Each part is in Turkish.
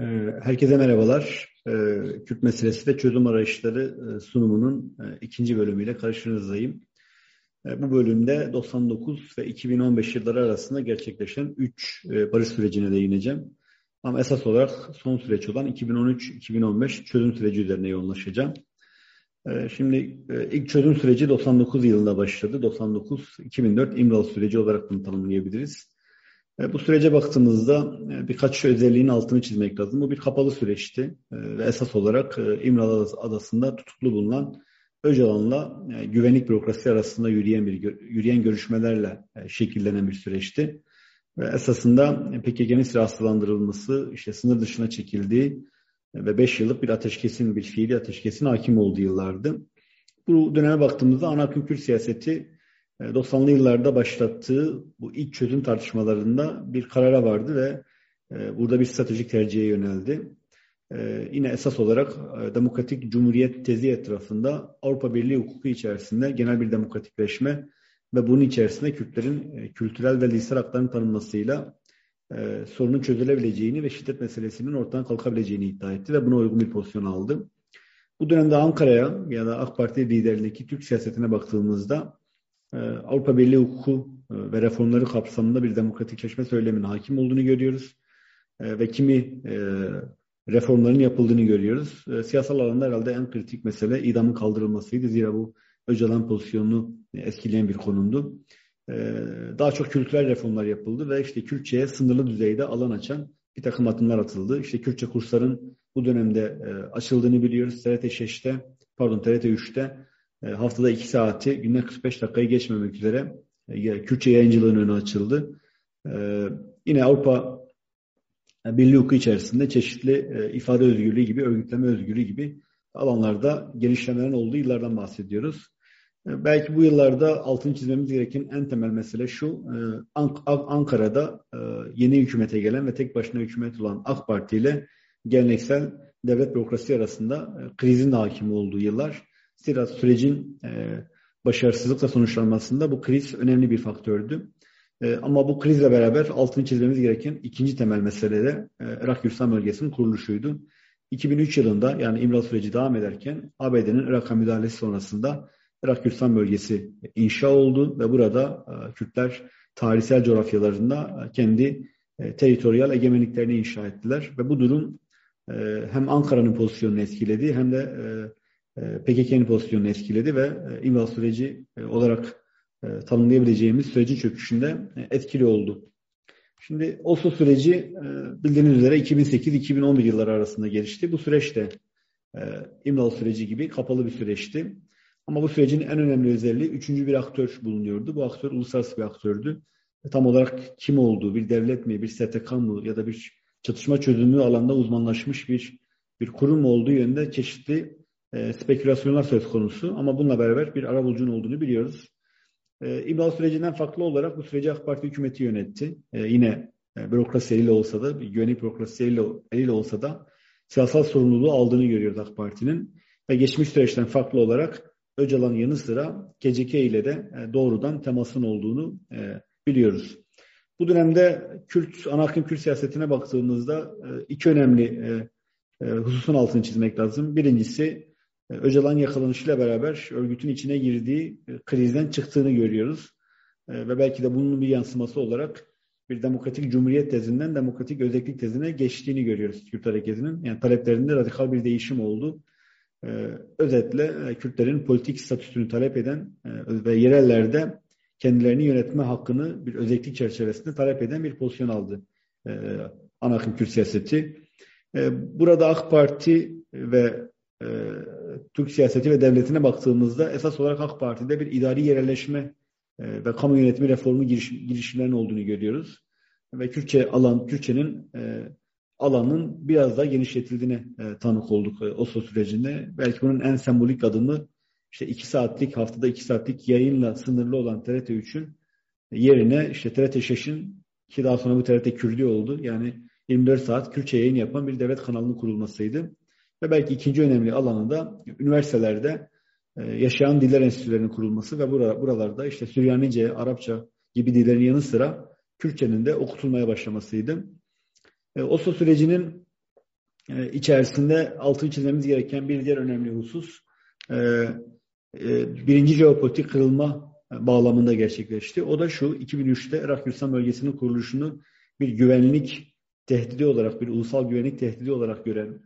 Ee, herkese merhabalar. Ee, Kürt meselesi ve çözüm arayışları e, sunumunun e, ikinci bölümüyle karşınızdayım. Ee, bu bölümde 99 ve 2015 yılları arasında gerçekleşen 3 e, barış sürecine değineceğim. Ama esas olarak son süreç olan 2013-2015 çözüm süreci üzerine yoğunlaşacağım. Şimdi ilk çözüm süreci 99 yılında başladı. 99-2004 İmralı süreci olarak bunu tanımlayabiliriz. E, bu sürece baktığımızda e, birkaç özelliğin altını çizmek lazım. Bu bir kapalı süreçti e, ve esas olarak İmralı Adası'nda tutuklu bulunan Öcalan'la güvenlik bürokrasi arasında yürüyen bir yürüyen görüşmelerle şekillenen bir süreçti. Ve esasında PKK'nin silahsızlandırılması, işte sınır dışına çekildiği ve 5 yıllık bir ateşkesin, bir fiili ateşkesin hakim olduğu yıllardı. Bu döneme baktığımızda ana Kürt siyaseti 90'lı e, yıllarda başlattığı bu ilk çözüm tartışmalarında bir karara vardı ve e, burada bir stratejik tercihe yöneldi. E, yine esas olarak demokratik cumhuriyet tezi etrafında Avrupa Birliği hukuku içerisinde genel bir demokratikleşme ve bunun içerisinde Kürtlerin kültürel ve lisan haklarının tanınmasıyla sorunun çözülebileceğini ve şiddet meselesinin ortadan kalkabileceğini iddia etti ve buna uygun bir pozisyon aldı. Bu dönemde Ankara'ya ya da AK Parti liderliğindeki Türk siyasetine baktığımızda Avrupa Birliği hukuku e, ve reformları kapsamında bir demokratikleşme söyleminin hakim olduğunu görüyoruz. Ee, ve kimi e, reformların yapıldığını görüyoruz. Ee, siyasal alanda herhalde en kritik mesele idamın kaldırılmasıydı. Zira bu Öcalan pozisyonunu etkileyen bir konumdu. Daha çok kültürel reformlar yapıldı ve işte Kürtçe'ye sınırlı düzeyde alan açan bir takım adımlar atıldı. İşte Kürtçe kursların bu dönemde e, açıldığını biliyoruz. TRT 5'te, pardon TRT 3'te e, haftada 2 saati günde 45 dakikayı geçmemek üzere e, Kürtçe yayıncılığın önü açıldı. E, yine Avrupa Birliği hukuku içerisinde çeşitli ifade özgürlüğü gibi, örgütleme özgürlüğü gibi alanlarda genişlemelerin olduğu yıllardan bahsediyoruz. Belki bu yıllarda altını çizmemiz gereken en temel mesele şu, Ankara'da yeni hükümete gelen ve tek başına hükümet olan AK Parti ile geleneksel devlet bürokrasi arasında krizin hakim olduğu yıllar. Zira sürecin e, başarısızlıkla sonuçlanmasında bu kriz önemli bir faktördü. E, ama bu krizle beraber altını çizmemiz gereken ikinci temel mesele de e, Irak Kürdistan bölgesinin kuruluşuydu. 2003 yılında yani İmralı süreci devam ederken ABD'nin Irak'a müdahalesi sonrasında Irak Kürdistan bölgesi inşa oldu ve burada e, Kürtler tarihsel coğrafyalarında e, kendi e, teritoryal egemenliklerini inşa ettiler ve bu durum hem Ankara'nın pozisyonunu etkiledi hem de e, e, PKK'nın pozisyonunu etkiledi ve e, imza süreci e, olarak tanımlayabileceğimiz sürecin çöküşünde etkili oldu. Şimdi Oslo süreci bildiğiniz üzere 2008-2011 yılları arasında gelişti. Bu süreçte İmralı süreci gibi kapalı bir süreçti. Ama bu sürecin en önemli özelliği üçüncü bir aktör bulunuyordu. Bu aktör uluslararası bir aktördü. Tam olarak kim olduğu, bir devlet mi, bir STK mı ya da bir çatışma çözümü alanda uzmanlaşmış bir bir kurum olduğu yönde çeşitli e, spekülasyonlar söz konusu ama bununla beraber bir arabulucunun olduğunu biliyoruz. E, İmralı sürecinden farklı olarak bu süreci AK Parti hükümeti yönetti. E, yine e, bürokrasi eliyle olsa da, güvenlik bürokrasi eliyle, eliyle olsa da siyasal sorumluluğu aldığını görüyoruz AK Parti'nin. Ve geçmiş süreçten farklı olarak Öcalan yanı sıra KCK ile de e, doğrudan temasın olduğunu e, biliyoruz. Bu dönemde Kürt, ana akım Kürt siyasetine baktığımızda e, iki önemli e, e, hususun altını çizmek lazım. Birincisi Öcalan yakalanışıyla beraber örgütün içine girdiği e, krizden çıktığını görüyoruz. E, ve belki de bunun bir yansıması olarak bir demokratik cumhuriyet tezinden demokratik özellik tezine geçtiğini görüyoruz Kürt hareketinin. Yani taleplerinde radikal bir değişim oldu. Özetle Kürtlerin politik statüsünü talep eden ve yerellerde kendilerini yönetme hakkını bir özellik çerçevesinde talep eden bir pozisyon aldı ana akım Kürt siyaseti. Burada AK Parti ve e, Türk siyaseti ve devletine baktığımızda esas olarak AK Parti'de bir idari yerleşme e, ve kamu yönetimi reformu giriş, girişimlerinin olduğunu görüyoruz. Ve Kürtçe alan, Kürtçenin e, alanın biraz daha genişletildiğine e, tanık olduk e, Oslo sürecinde. Belki bunun en sembolik adımı işte iki saatlik, haftada iki saatlik yayınla sınırlı olan TRT 3'ün yerine işte TRT 5'in ki daha sonra bu TRT Kürdi oldu. Yani 24 saat Kürtçe yayın yapan bir devlet kanalının kurulmasıydı. Ve belki ikinci önemli alanı da üniversitelerde e, yaşayan diller enstitülerinin kurulması ve buralarda işte Süryanice, Arapça gibi dillerin yanı sıra Kürtçenin de okutulmaya başlamasıydı. E, Oslo sürecinin e, içerisinde altını çizmemiz gereken bir diğer önemli husus birinci jeopolitik kırılma bağlamında gerçekleşti. O da şu 2003'te Irak Kürdistan bölgesinin kuruluşunu bir güvenlik tehdidi olarak, bir ulusal güvenlik tehdidi olarak gören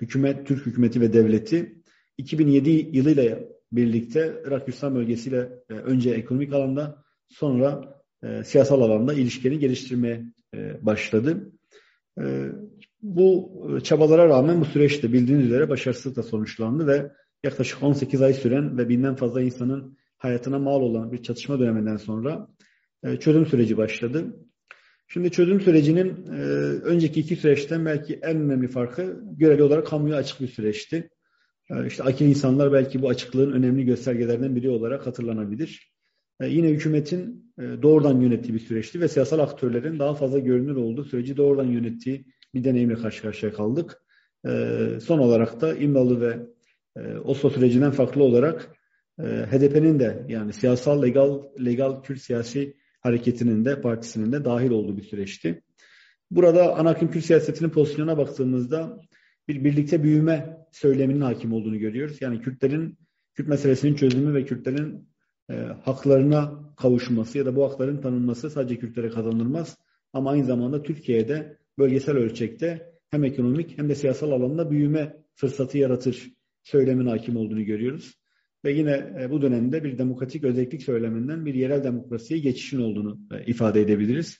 hükümet, Türk hükümeti ve devleti 2007 yılıyla birlikte Irak Kürdistan bölgesiyle e, önce ekonomik alanda sonra e, siyasal alanda ilişkilerini geliştirmeye e, başladı. Bu çabalara rağmen bu süreçte bildiğiniz üzere başarısızlıkla sonuçlandı ve yaklaşık 18 ay süren ve binden fazla insanın hayatına mal olan bir çatışma döneminden sonra çözüm süreci başladı. Şimdi çözüm sürecinin e, önceki iki süreçten belki en önemli farkı göreli olarak kamuya açık bir süreçti. E, işte akil insanlar belki bu açıklığın önemli göstergelerinden biri olarak hatırlanabilir. E, yine hükümetin e, doğrudan yönettiği bir süreçti ve siyasal aktörlerin daha fazla görünür olduğu süreci doğrudan yönettiği bir deneyimle karşı karşıya kaldık. E, son olarak da İmralı ve e, Oslo sürecinden farklı olarak e, HDP'nin de yani siyasal legal legal Kürt siyasi hareketinin de partisinin de dahil olduğu bir süreçti. Burada ana Kürt siyasetinin pozisyonuna baktığımızda bir birlikte büyüme söyleminin hakim olduğunu görüyoruz. Yani Kürtlerin Kürt meselesinin çözümü ve Kürtlerin e, haklarına kavuşması ya da bu hakların tanınması sadece Kürtlere kazanılmaz. Ama aynı zamanda Türkiye'de bölgesel ölçekte hem ekonomik hem de siyasal alanda büyüme fırsatı yaratır söylemin hakim olduğunu görüyoruz. Ve yine e, bu dönemde bir demokratik özellik söyleminden bir yerel demokrasiye geçişin olduğunu e, ifade edebiliriz.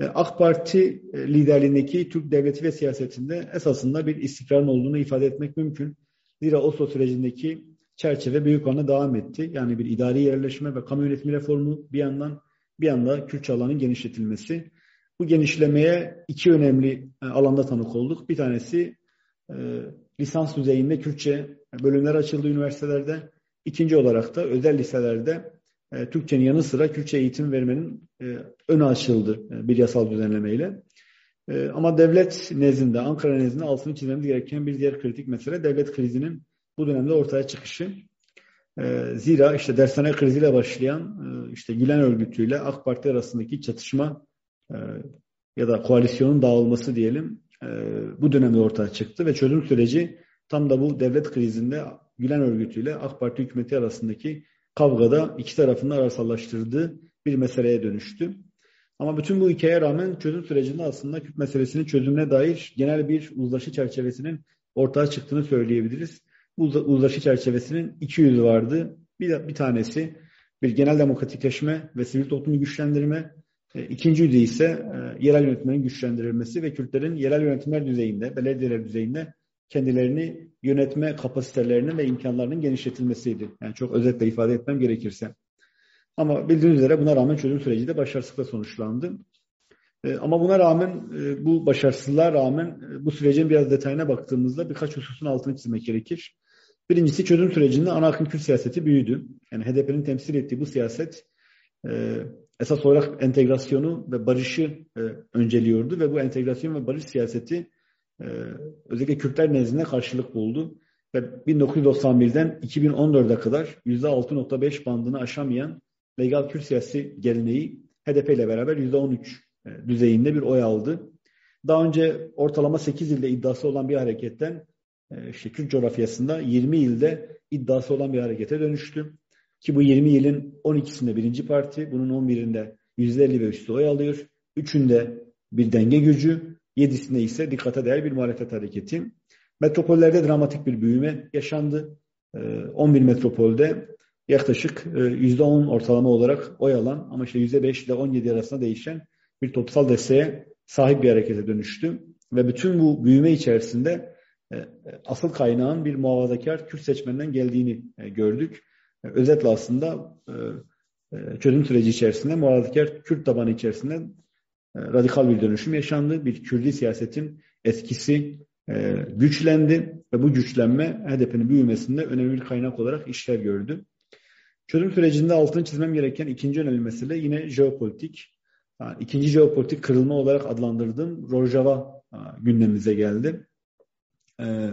E, AK Parti liderliğindeki Türk devleti ve siyasetinde esasında bir istikrarın olduğunu ifade etmek mümkün. Zira Oslo sürecindeki çerçeve büyük oranda devam etti. Yani bir idari yerleşme ve kamu yönetimi reformu bir yandan bir yanda Kürtçe alanın genişletilmesi. Bu genişlemeye iki önemli alanda tanık olduk. Bir tanesi lisans düzeyinde Kürtçe bölümler açıldı üniversitelerde. İkinci olarak da özel liselerde e, Türkçenin yanı sıra Kürtçe eğitim vermenin e, önü açıldı e, bir yasal düzenlemeyle. E, ama devlet nezdinde, Ankara nezdinde altını çizmemiz gereken bir diğer kritik mesele devlet krizinin bu dönemde ortaya çıkışı. E, zira işte dershane kriziyle başlayan e, işte Gülen örgütüyle AK Parti arasındaki çatışma e, ya da koalisyonun dağılması diyelim e, bu dönemde ortaya çıktı ve çözüm süreci tam da bu devlet krizinde Gülen örgütüyle AK Parti hükümeti arasındaki kavgada iki tarafın arasallaştırdığı bir meseleye dönüştü. Ama bütün bu hikayeye rağmen çözüm sürecinde aslında Kürt meselesinin çözümüne dair genel bir uzlaşı çerçevesinin ortaya çıktığını söyleyebiliriz. Bu uzlaşı çerçevesinin iki yüzü vardı. Bir, bir tanesi bir genel demokratikleşme ve sivil toplumu güçlendirme. E, ikinci yüzü ise e, yerel yönetimlerin güçlendirilmesi ve Kürtlerin yerel yönetimler düzeyinde, belediyeler düzeyinde kendilerini yönetme kapasitelerinin ve imkanlarının genişletilmesiydi. Yani çok özetle ifade etmem gerekirse. Ama bildiğiniz üzere buna rağmen çözüm süreci de başarısızlıkla sonuçlandı. E, ama buna rağmen e, bu başarısızlığa rağmen e, bu sürecin biraz detayına baktığımızda birkaç hususun altını çizmek gerekir. Birincisi çözüm sürecinde ana akım Kürt siyaseti büyüdü. Yani HDP'nin temsil ettiği bu siyaset esas olarak entegrasyonu ve barışı önceliyordu ve bu entegrasyon ve barış siyaseti özellikle Kürtler nezdinde karşılık buldu. Ve 1991'den 2014'e kadar %6.5 bandını aşamayan legal Kürt siyasi geleneği HDP ile beraber %13 e, düzeyinde bir oy aldı. Daha önce ortalama 8 ilde iddiası olan bir hareketten e, işte Kürt coğrafyasında 20 ilde iddiası olan bir harekete dönüştü. Ki bu 20 ilin 12'sinde birinci parti, bunun 11'inde %50 ve üstü oy alıyor. Üçünde bir denge gücü, Yedisinde ise dikkate değer bir muhalefet hareketi. Metropollerde dramatik bir büyüme yaşandı. 11 ee, metropolde yaklaşık %10 e, ortalama olarak oy alan ama işte %5 ile 17 arasında değişen bir toplumsal desteğe sahip bir harekete dönüştü. Ve bütün bu büyüme içerisinde e, asıl kaynağın bir muhafazakar Kürt seçmeninden geldiğini e, gördük. Özetle aslında çözüm süreci içerisinde muhafazakar Kürt tabanı içerisinde radikal bir dönüşüm yaşandı. Bir Kürdi siyasetin etkisi e, güçlendi ve bu güçlenme HDP'nin büyümesinde önemli bir kaynak olarak işler gördü. Çözüm sürecinde altını çizmem gereken ikinci önemli mesele yine jeopolitik. İkinci jeopolitik kırılma olarak adlandırdığım Rojava gündemimize geldi. E,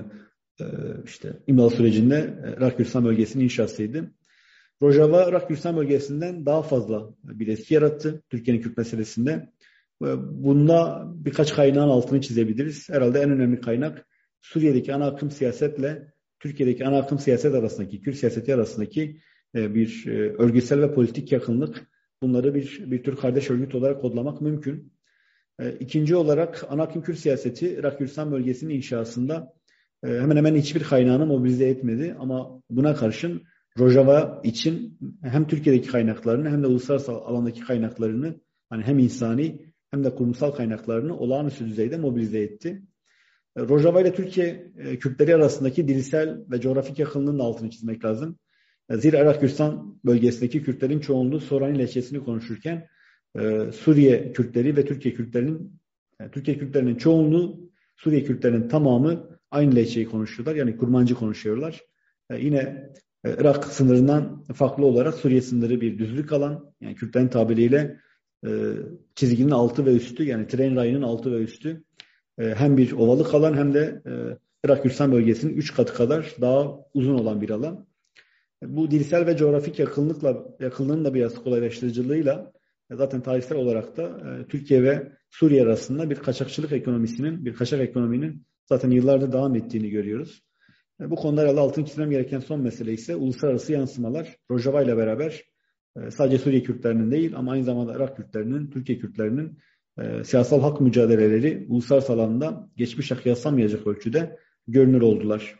işte İmralı sürecinde e, Irak Kürdistan bölgesinin inşasıydı. Rojava Irak Kürdistan bölgesinden daha fazla bir etki yarattı Türkiye'nin Kürt meselesinde. Bunda birkaç kaynağın altını çizebiliriz. Herhalde en önemli kaynak Suriye'deki ana akım siyasetle Türkiye'deki ana akım siyaset arasındaki, Kürt siyaseti arasındaki bir örgütsel ve politik yakınlık. Bunları bir, bir tür kardeş örgüt olarak kodlamak mümkün. İkinci olarak ana akım Kürt siyaseti Irak Kürdistan bölgesinin inşasında hemen hemen hiçbir kaynağını mobilize etmedi. Ama buna karşın Rojava için hem Türkiye'deki kaynaklarını hem de uluslararası alandaki kaynaklarını hani hem insani hem de kurumsal kaynaklarını olağanüstü düzeyde mobilize etti. Rojava ile Türkiye Kürtleri arasındaki dilsel ve coğrafik yakınlığın altını çizmek lazım. Zira Irak Kürdistan bölgesindeki Kürtlerin çoğunluğu Sorani lehçesini konuşurken Suriye Kürtleri ve Türkiye Kürtlerinin Türkiye Kürtlerinin çoğunluğu Suriye Kürtlerinin tamamı aynı lehçeyi konuşuyorlar. Yani kurmancı konuşuyorlar. Yine Irak sınırından farklı olarak Suriye sınırı bir düzlük alan. Yani Kürtlerin tabiriyle çizginin altı ve üstü yani tren rayının altı ve üstü hem bir ovalık alan hem de Irak Kürdistan bölgesinin üç katı kadar daha uzun olan bir alan. Bu dilsel ve coğrafik yakınlıkla yakınlığın da biraz kolaylaştırıcılığıyla zaten tarihsel olarak da Türkiye ve Suriye arasında bir kaçakçılık ekonomisinin, bir kaçak ekonominin zaten yıllardır devam ettiğini görüyoruz. Bu konuda herhalde altın çizmem gereken son mesele ise uluslararası yansımalar. Rojava ile beraber sadece Suriye Kürtlerinin değil ama aynı zamanda Irak Kürtlerinin, Türkiye Kürtlerinin siyasal hak mücadeleleri uluslararası alanda geçmişe kıyaslamayacak ölçüde görünür oldular.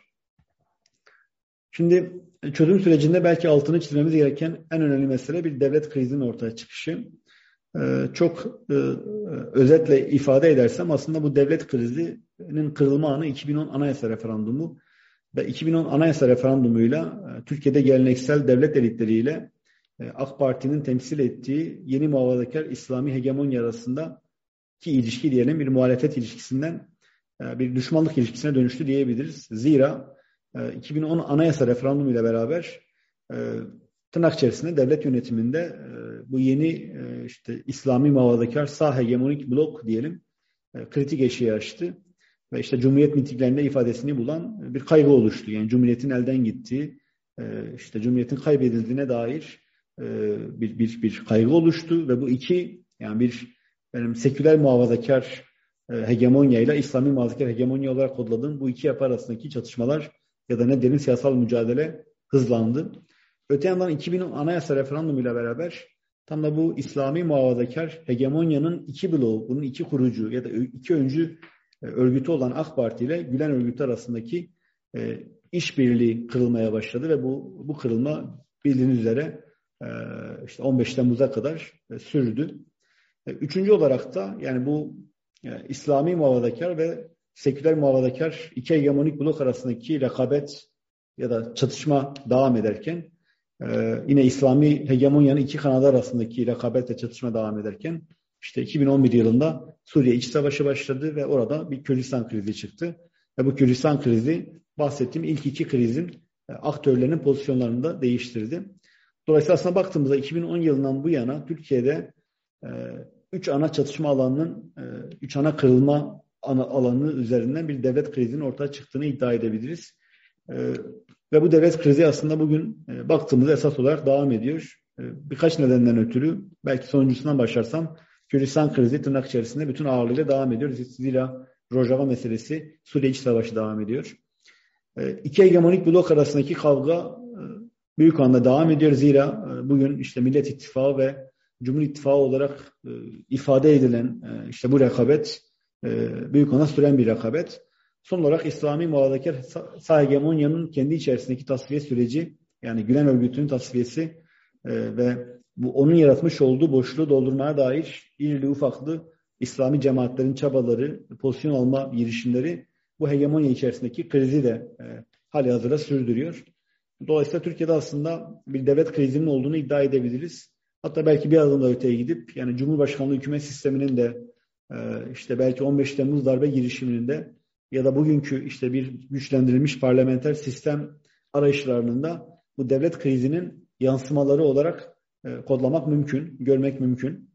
Şimdi çözüm sürecinde belki altını çizmemiz gereken en önemli mesele bir devlet krizinin ortaya çıkışı. Çok özetle ifade edersem aslında bu devlet krizinin kırılma anı 2010 anayasa referandumu ve 2010 anayasa referandumuyla Türkiye'de geleneksel devlet elitleriyle AK Parti'nin temsil ettiği yeni muhafazakar İslami hegemonya arasında ki ilişki diyelim bir muhalefet ilişkisinden bir düşmanlık ilişkisine dönüştü diyebiliriz. Zira 2010 anayasa referandumu ile beraber tırnak içerisinde devlet yönetiminde bu yeni işte İslami muhafazakar sağ hegemonik blok diyelim kritik eşiği açtı. Ve işte Cumhuriyet mitinglerinde ifadesini bulan bir kaygı oluştu. Yani Cumhuriyet'in elden gittiği, işte Cumhuriyet'in kaybedildiğine dair bir, bir, bir kaygı oluştu ve bu iki yani bir benim seküler muhafazakar hegemonya ile İslami muhafazakar hegemonya olarak kodladığım bu iki yapı arasındaki çatışmalar ya da ne derin siyasal mücadele hızlandı. Öte yandan 2010 anayasa referandumuyla beraber tam da bu İslami muhafazakar hegemonyanın iki bloğu, bunun iki kurucu ya da iki öncü örgütü olan AK Parti ile Gülen örgütü arasındaki e, işbirliği kırılmaya başladı ve bu bu kırılma bildiğiniz üzere e, işte 15 Temmuz'a kadar e, sürdü. E, üçüncü olarak da yani bu e, İslami muhafazakar ve seküler muhafazakar iki hegemonik blok arasındaki rekabet ya da çatışma devam ederken yine İslami hegemonyanın iki kanadı arasındaki rekabet ve çatışma devam ederken işte 2011 yılında Suriye iç savaşı başladı ve orada bir Kürdistan krizi çıktı. Ve bu Kürdistan krizi bahsettiğim ilk iki krizin aktörlerinin pozisyonlarını da değiştirdi. Dolayısıyla aslında baktığımızda 2010 yılından bu yana Türkiye'de üç ana çatışma alanının, üç ana kırılma alanı üzerinden bir devlet krizinin ortaya çıktığını iddia edebiliriz. Ve bu devlet krizi aslında bugün baktığımızda esas olarak devam ediyor. Birkaç nedenden ötürü, belki sonuncusundan başlarsam, Kürdistan krizi tırnak içerisinde bütün ağırlığıyla devam ediyor. Zira Rojava meselesi, Suriye iç savaşı devam ediyor. İki hegemonik blok arasındaki kavga büyük anda devam ediyor. Zira bugün işte Millet İttifakı ve Cumhur İttifakı olarak ifade edilen işte bu rekabet büyük ona süren bir rekabet. Son olarak İslami muhafazakar sağ hegemonyanın kendi içerisindeki tasfiye süreci yani Gülen örgütünün tasfiyesi ve bu onun yaratmış olduğu boşluğu doldurmaya dair irili ufaklı İslami cemaatlerin çabaları, pozisyon alma girişimleri bu hegemonya içerisindeki krizi de e, hali hazırda sürdürüyor. Dolayısıyla Türkiye'de aslında bir devlet krizinin olduğunu iddia edebiliriz. Hatta belki bir adım da öteye gidip yani Cumhurbaşkanlığı hükümet sisteminin de e, işte belki 15 Temmuz darbe girişiminin de ya da bugünkü işte bir güçlendirilmiş parlamenter sistem arayışlarının da bu devlet krizinin yansımaları olarak e, kodlamak mümkün, görmek mümkün.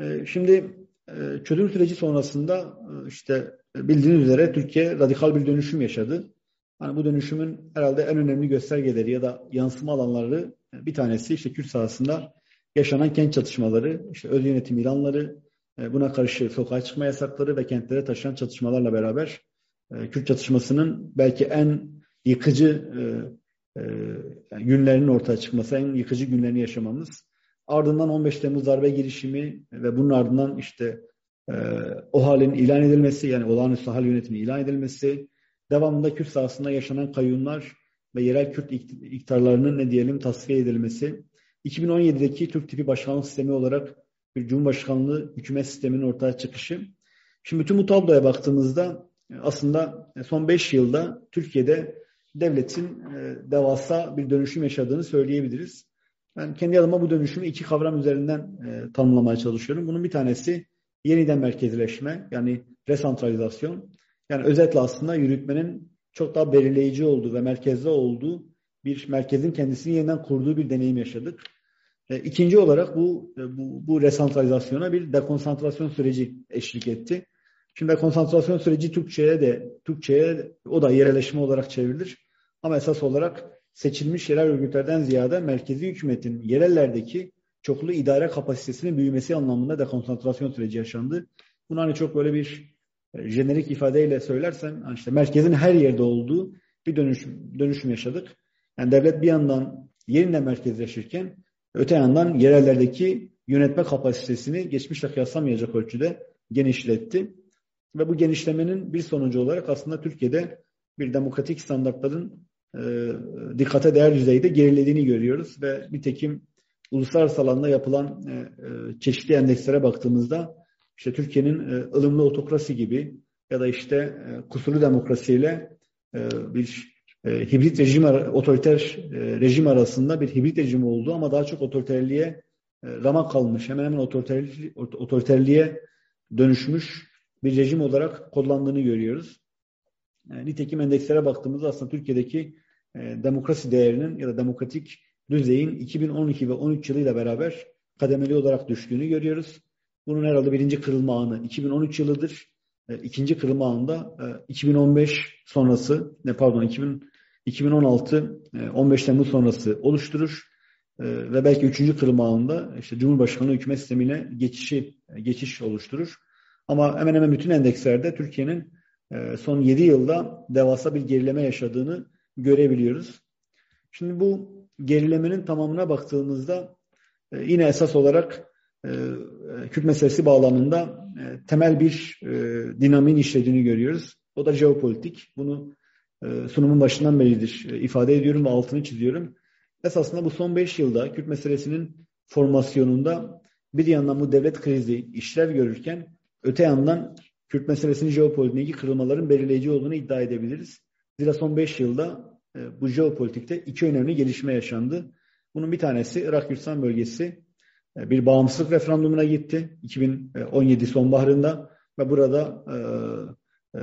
E, şimdi çözüm süreci sonrasında işte bildiğiniz üzere Türkiye radikal bir dönüşüm yaşadı. Hani bu dönüşümün herhalde en önemli göstergeleri ya da yansıma alanları bir tanesi işte Kürt sahasında yaşanan kent çatışmaları, işte öz yönetim ilanları, e, buna karşı sokağa çıkma yasakları ve kentlere taşınan çatışmalarla beraber e, Kürt çatışmasının belki en yıkıcı e, günlerinin ortaya çıkması, en yıkıcı günlerini yaşamamız. Ardından 15 Temmuz darbe girişimi ve bunun ardından işte o halin ilan edilmesi, yani olağanüstü hal yönetimi ilan edilmesi, devamında Kürt sahasında yaşanan kayyumlar ve yerel Kürt iktidarlarının ne diyelim tasfiye edilmesi, 2017'deki Türk tipi başkanlık sistemi olarak bir cumhurbaşkanlığı hükümet sisteminin ortaya çıkışı. Şimdi bütün bu tabloya baktığımızda aslında son 5 yılda Türkiye'de devletin e, devasa bir dönüşüm yaşadığını söyleyebiliriz. Ben kendi adıma bu dönüşümü iki kavram üzerinden e, tanımlamaya çalışıyorum. Bunun bir tanesi yeniden merkezleşme yani resantralizasyon. Yani özetle aslında yürütmenin çok daha belirleyici olduğu ve merkezde olduğu bir merkezin kendisini yeniden kurduğu bir deneyim yaşadık. E, ikinci olarak bu, e, bu, bu resantralizasyona bir dekonsantrasyon süreci eşlik etti. Şimdi dekonsantrasyon süreci Türkçe'ye de Türkçe'ye o da yerleşme olarak çevrilir. Ama esas olarak seçilmiş yerel örgütlerden ziyade merkezi hükümetin yerellerdeki çoklu idare kapasitesinin büyümesi anlamında dekonsantrasyon süreci yaşandı. Bunu hani çok böyle bir jenerik ifadeyle söylersem işte merkezin her yerde olduğu bir dönüşüm, dönüşüm yaşadık. Yani devlet bir yandan yeniden merkezleşirken öte yandan yerellerdeki yönetme kapasitesini geçmişle kıyaslamayacak ölçüde genişletti. Ve bu genişlemenin bir sonucu olarak aslında Türkiye'de bir demokratik standartların e, dikkate değer düzeyde gerilediğini görüyoruz ve nitekim uluslararası alanda yapılan e, e, çeşitli endekslere baktığımızda işte Türkiye'nin e, ılımlı otokrasi gibi ya da işte e, kusurlu demokrasiyle e, bir e, hibrit rejim otoriter e, rejim arasında bir hibrit rejim oldu ama daha çok otoriterliğe e, ramak kalmış hemen hemen otoriterliğe, otoriterliğe dönüşmüş bir rejim olarak kodlandığını görüyoruz. E, nitekim endekslere baktığımızda aslında Türkiye'deki e, demokrasi değerinin ya da demokratik düzeyin 2012 ve 13 yılıyla beraber kademeli olarak düştüğünü görüyoruz. Bunun herhalde birinci kırılma anı 2013 yılıdır. E, ikinci kırılma anında e, 2015 sonrası, ne pardon 2000, 2016 e, 15 Temmuz sonrası oluşturur. E, ve belki üçüncü kırılma anında işte Cumhurbaşkanlığı hükümet sistemine geçişi, geçiş oluşturur. Ama hemen hemen bütün endekslerde Türkiye'nin e, son 7 yılda devasa bir gerileme yaşadığını görebiliyoruz. Şimdi bu gerilemenin tamamına baktığımızda e, yine esas olarak e, Kürt meselesi bağlamında e, temel bir e, dinamiğin işlediğini görüyoruz. O da jeopolitik. Bunu e, sunumun başından beridir e, ifade ediyorum ve altını çiziyorum. Esasında bu son 5 yılda Kürt meselesinin formasyonunda bir yandan bu devlet krizi işlev görürken öte yandan Kürt meselesinin jeopolitik kırılmaların belirleyici olduğunu iddia edebiliriz. Zira son 5 yılda e, bu jeopolitikte iki önemli gelişme yaşandı. Bunun bir tanesi Irak Kürdistan bölgesi e, bir bağımsızlık referandumuna gitti 2017 sonbaharında ve burada e, e,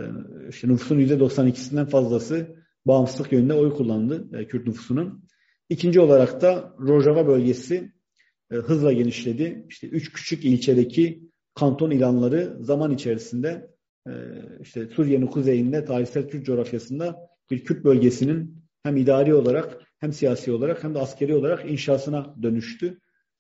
işte nüfusun %92'sinden fazlası bağımsızlık yönünde oy kullandı e, Kürt nüfusunun. İkinci olarak da Rojava bölgesi e, hızla genişledi. İşte üç küçük ilçedeki kanton ilanları zaman içerisinde e, işte Suriye'nin kuzeyinde tarihsel Kürt coğrafyasında bir Kürt bölgesinin hem idari olarak hem siyasi olarak hem de askeri olarak inşasına dönüştü.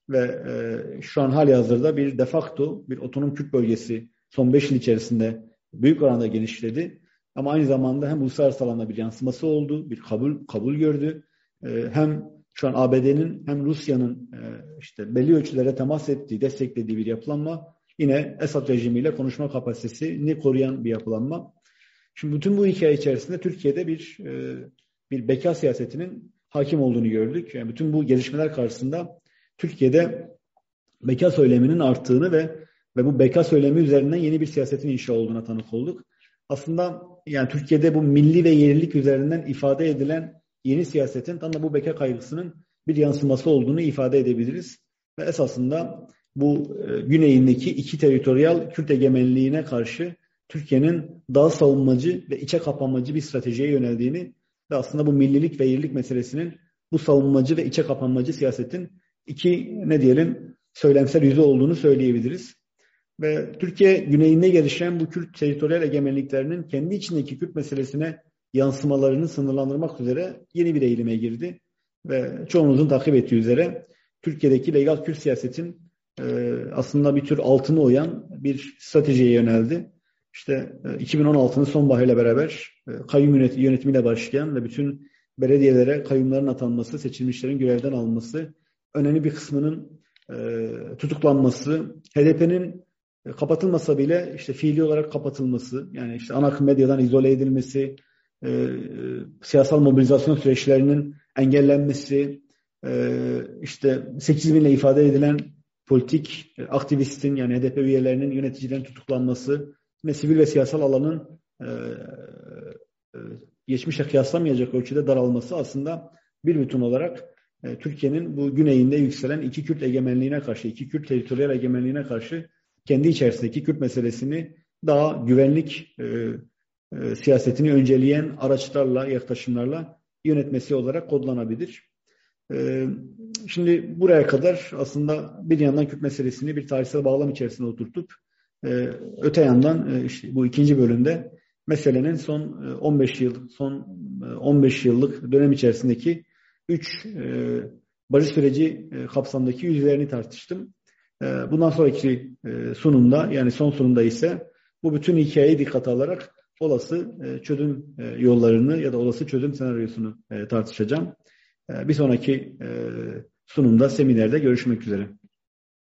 Ve e, şu an hali hazırda bir de facto bir otonom Kürt bölgesi son 5 yıl içerisinde büyük oranda genişledi. Ama aynı zamanda hem uluslararası alanda bir yansıması oldu, bir kabul kabul gördü. E, hem şu an ABD'nin hem Rusya'nın e, işte belli ölçülere temas ettiği, desteklediği bir yapılanma yine Esad rejimiyle konuşma kapasitesini koruyan bir yapılanma. Şimdi bütün bu hikaye içerisinde Türkiye'de bir e, bir beka siyasetinin hakim olduğunu gördük. Yani bütün bu gelişmeler karşısında Türkiye'de beka söyleminin arttığını ve ve bu beka söylemi üzerinden yeni bir siyasetin inşa olduğuna tanık olduk. Aslında yani Türkiye'de bu milli ve yerlilik üzerinden ifade edilen yeni siyasetin tam da bu beka kaygısının bir yansıması olduğunu ifade edebiliriz. Ve esasında bu e, güneyindeki iki teritoryal Kürt egemenliğine karşı Türkiye'nin daha savunmacı ve içe kapanmacı bir stratejiye yöneldiğini ve aslında bu millilik ve yerlilik meselesinin bu savunmacı ve içe kapanmacı siyasetin iki ne diyelim söylemsel yüzü olduğunu söyleyebiliriz. Ve Türkiye güneyinde gelişen bu Kürt teritoryal egemenliklerinin kendi içindeki Kürt meselesine yansımalarını sınırlandırmak üzere yeni bir eğilime girdi. Ve çoğunuzun takip ettiği üzere Türkiye'deki legal Kürt siyasetin e, aslında bir tür altını oyan bir stratejiye yöneldi. İşte e, 2016'nın sonbaharıyla beraber e, kayyum yönetimiyle başlayan ve bütün belediyelere kayyumların atanması, seçilmişlerin görevden alınması, önemli bir kısmının e, tutuklanması, HDP'nin e, kapatılmasa bile işte fiili olarak kapatılması, yani işte ana akım medyadan izole edilmesi, e, siyasal mobilizasyon süreçlerinin engellenmesi, işte 8 binle ifade edilen politik aktivistin yani HDP üyelerinin yöneticilerin tutuklanması, yine sivil ve siyasal alanın geçmişe kıyaslamayacak ölçüde daralması aslında bir bütün olarak Türkiye'nin bu güneyinde yükselen iki Kürt egemenliğine karşı, iki Kürt teritoriyel egemenliğine karşı kendi içerisindeki Kürt meselesini daha güvenlik e, e, siyasetini önceleyen araçlarla, yaklaşımlarla yönetmesi olarak kodlanabilir. E, şimdi buraya kadar aslında bir yandan Kürt meselesini bir tarihsel bağlam içerisinde oturtup e, öte yandan e, işte bu ikinci bölümde meselenin son 15 e, yıl, son 15 e, yıllık dönem içerisindeki 3 e, barış süreci e, kapsamındaki yüzlerini tartıştım. Ee, bundan sonraki e, sunumda yani son sunumda ise bu bütün hikayeyi dikkate alarak olası e, çözüm e, yollarını ya da olası çözüm senaryosunu tartışacağım. Bir sonraki sunumda, seminerde görüşmek üzere.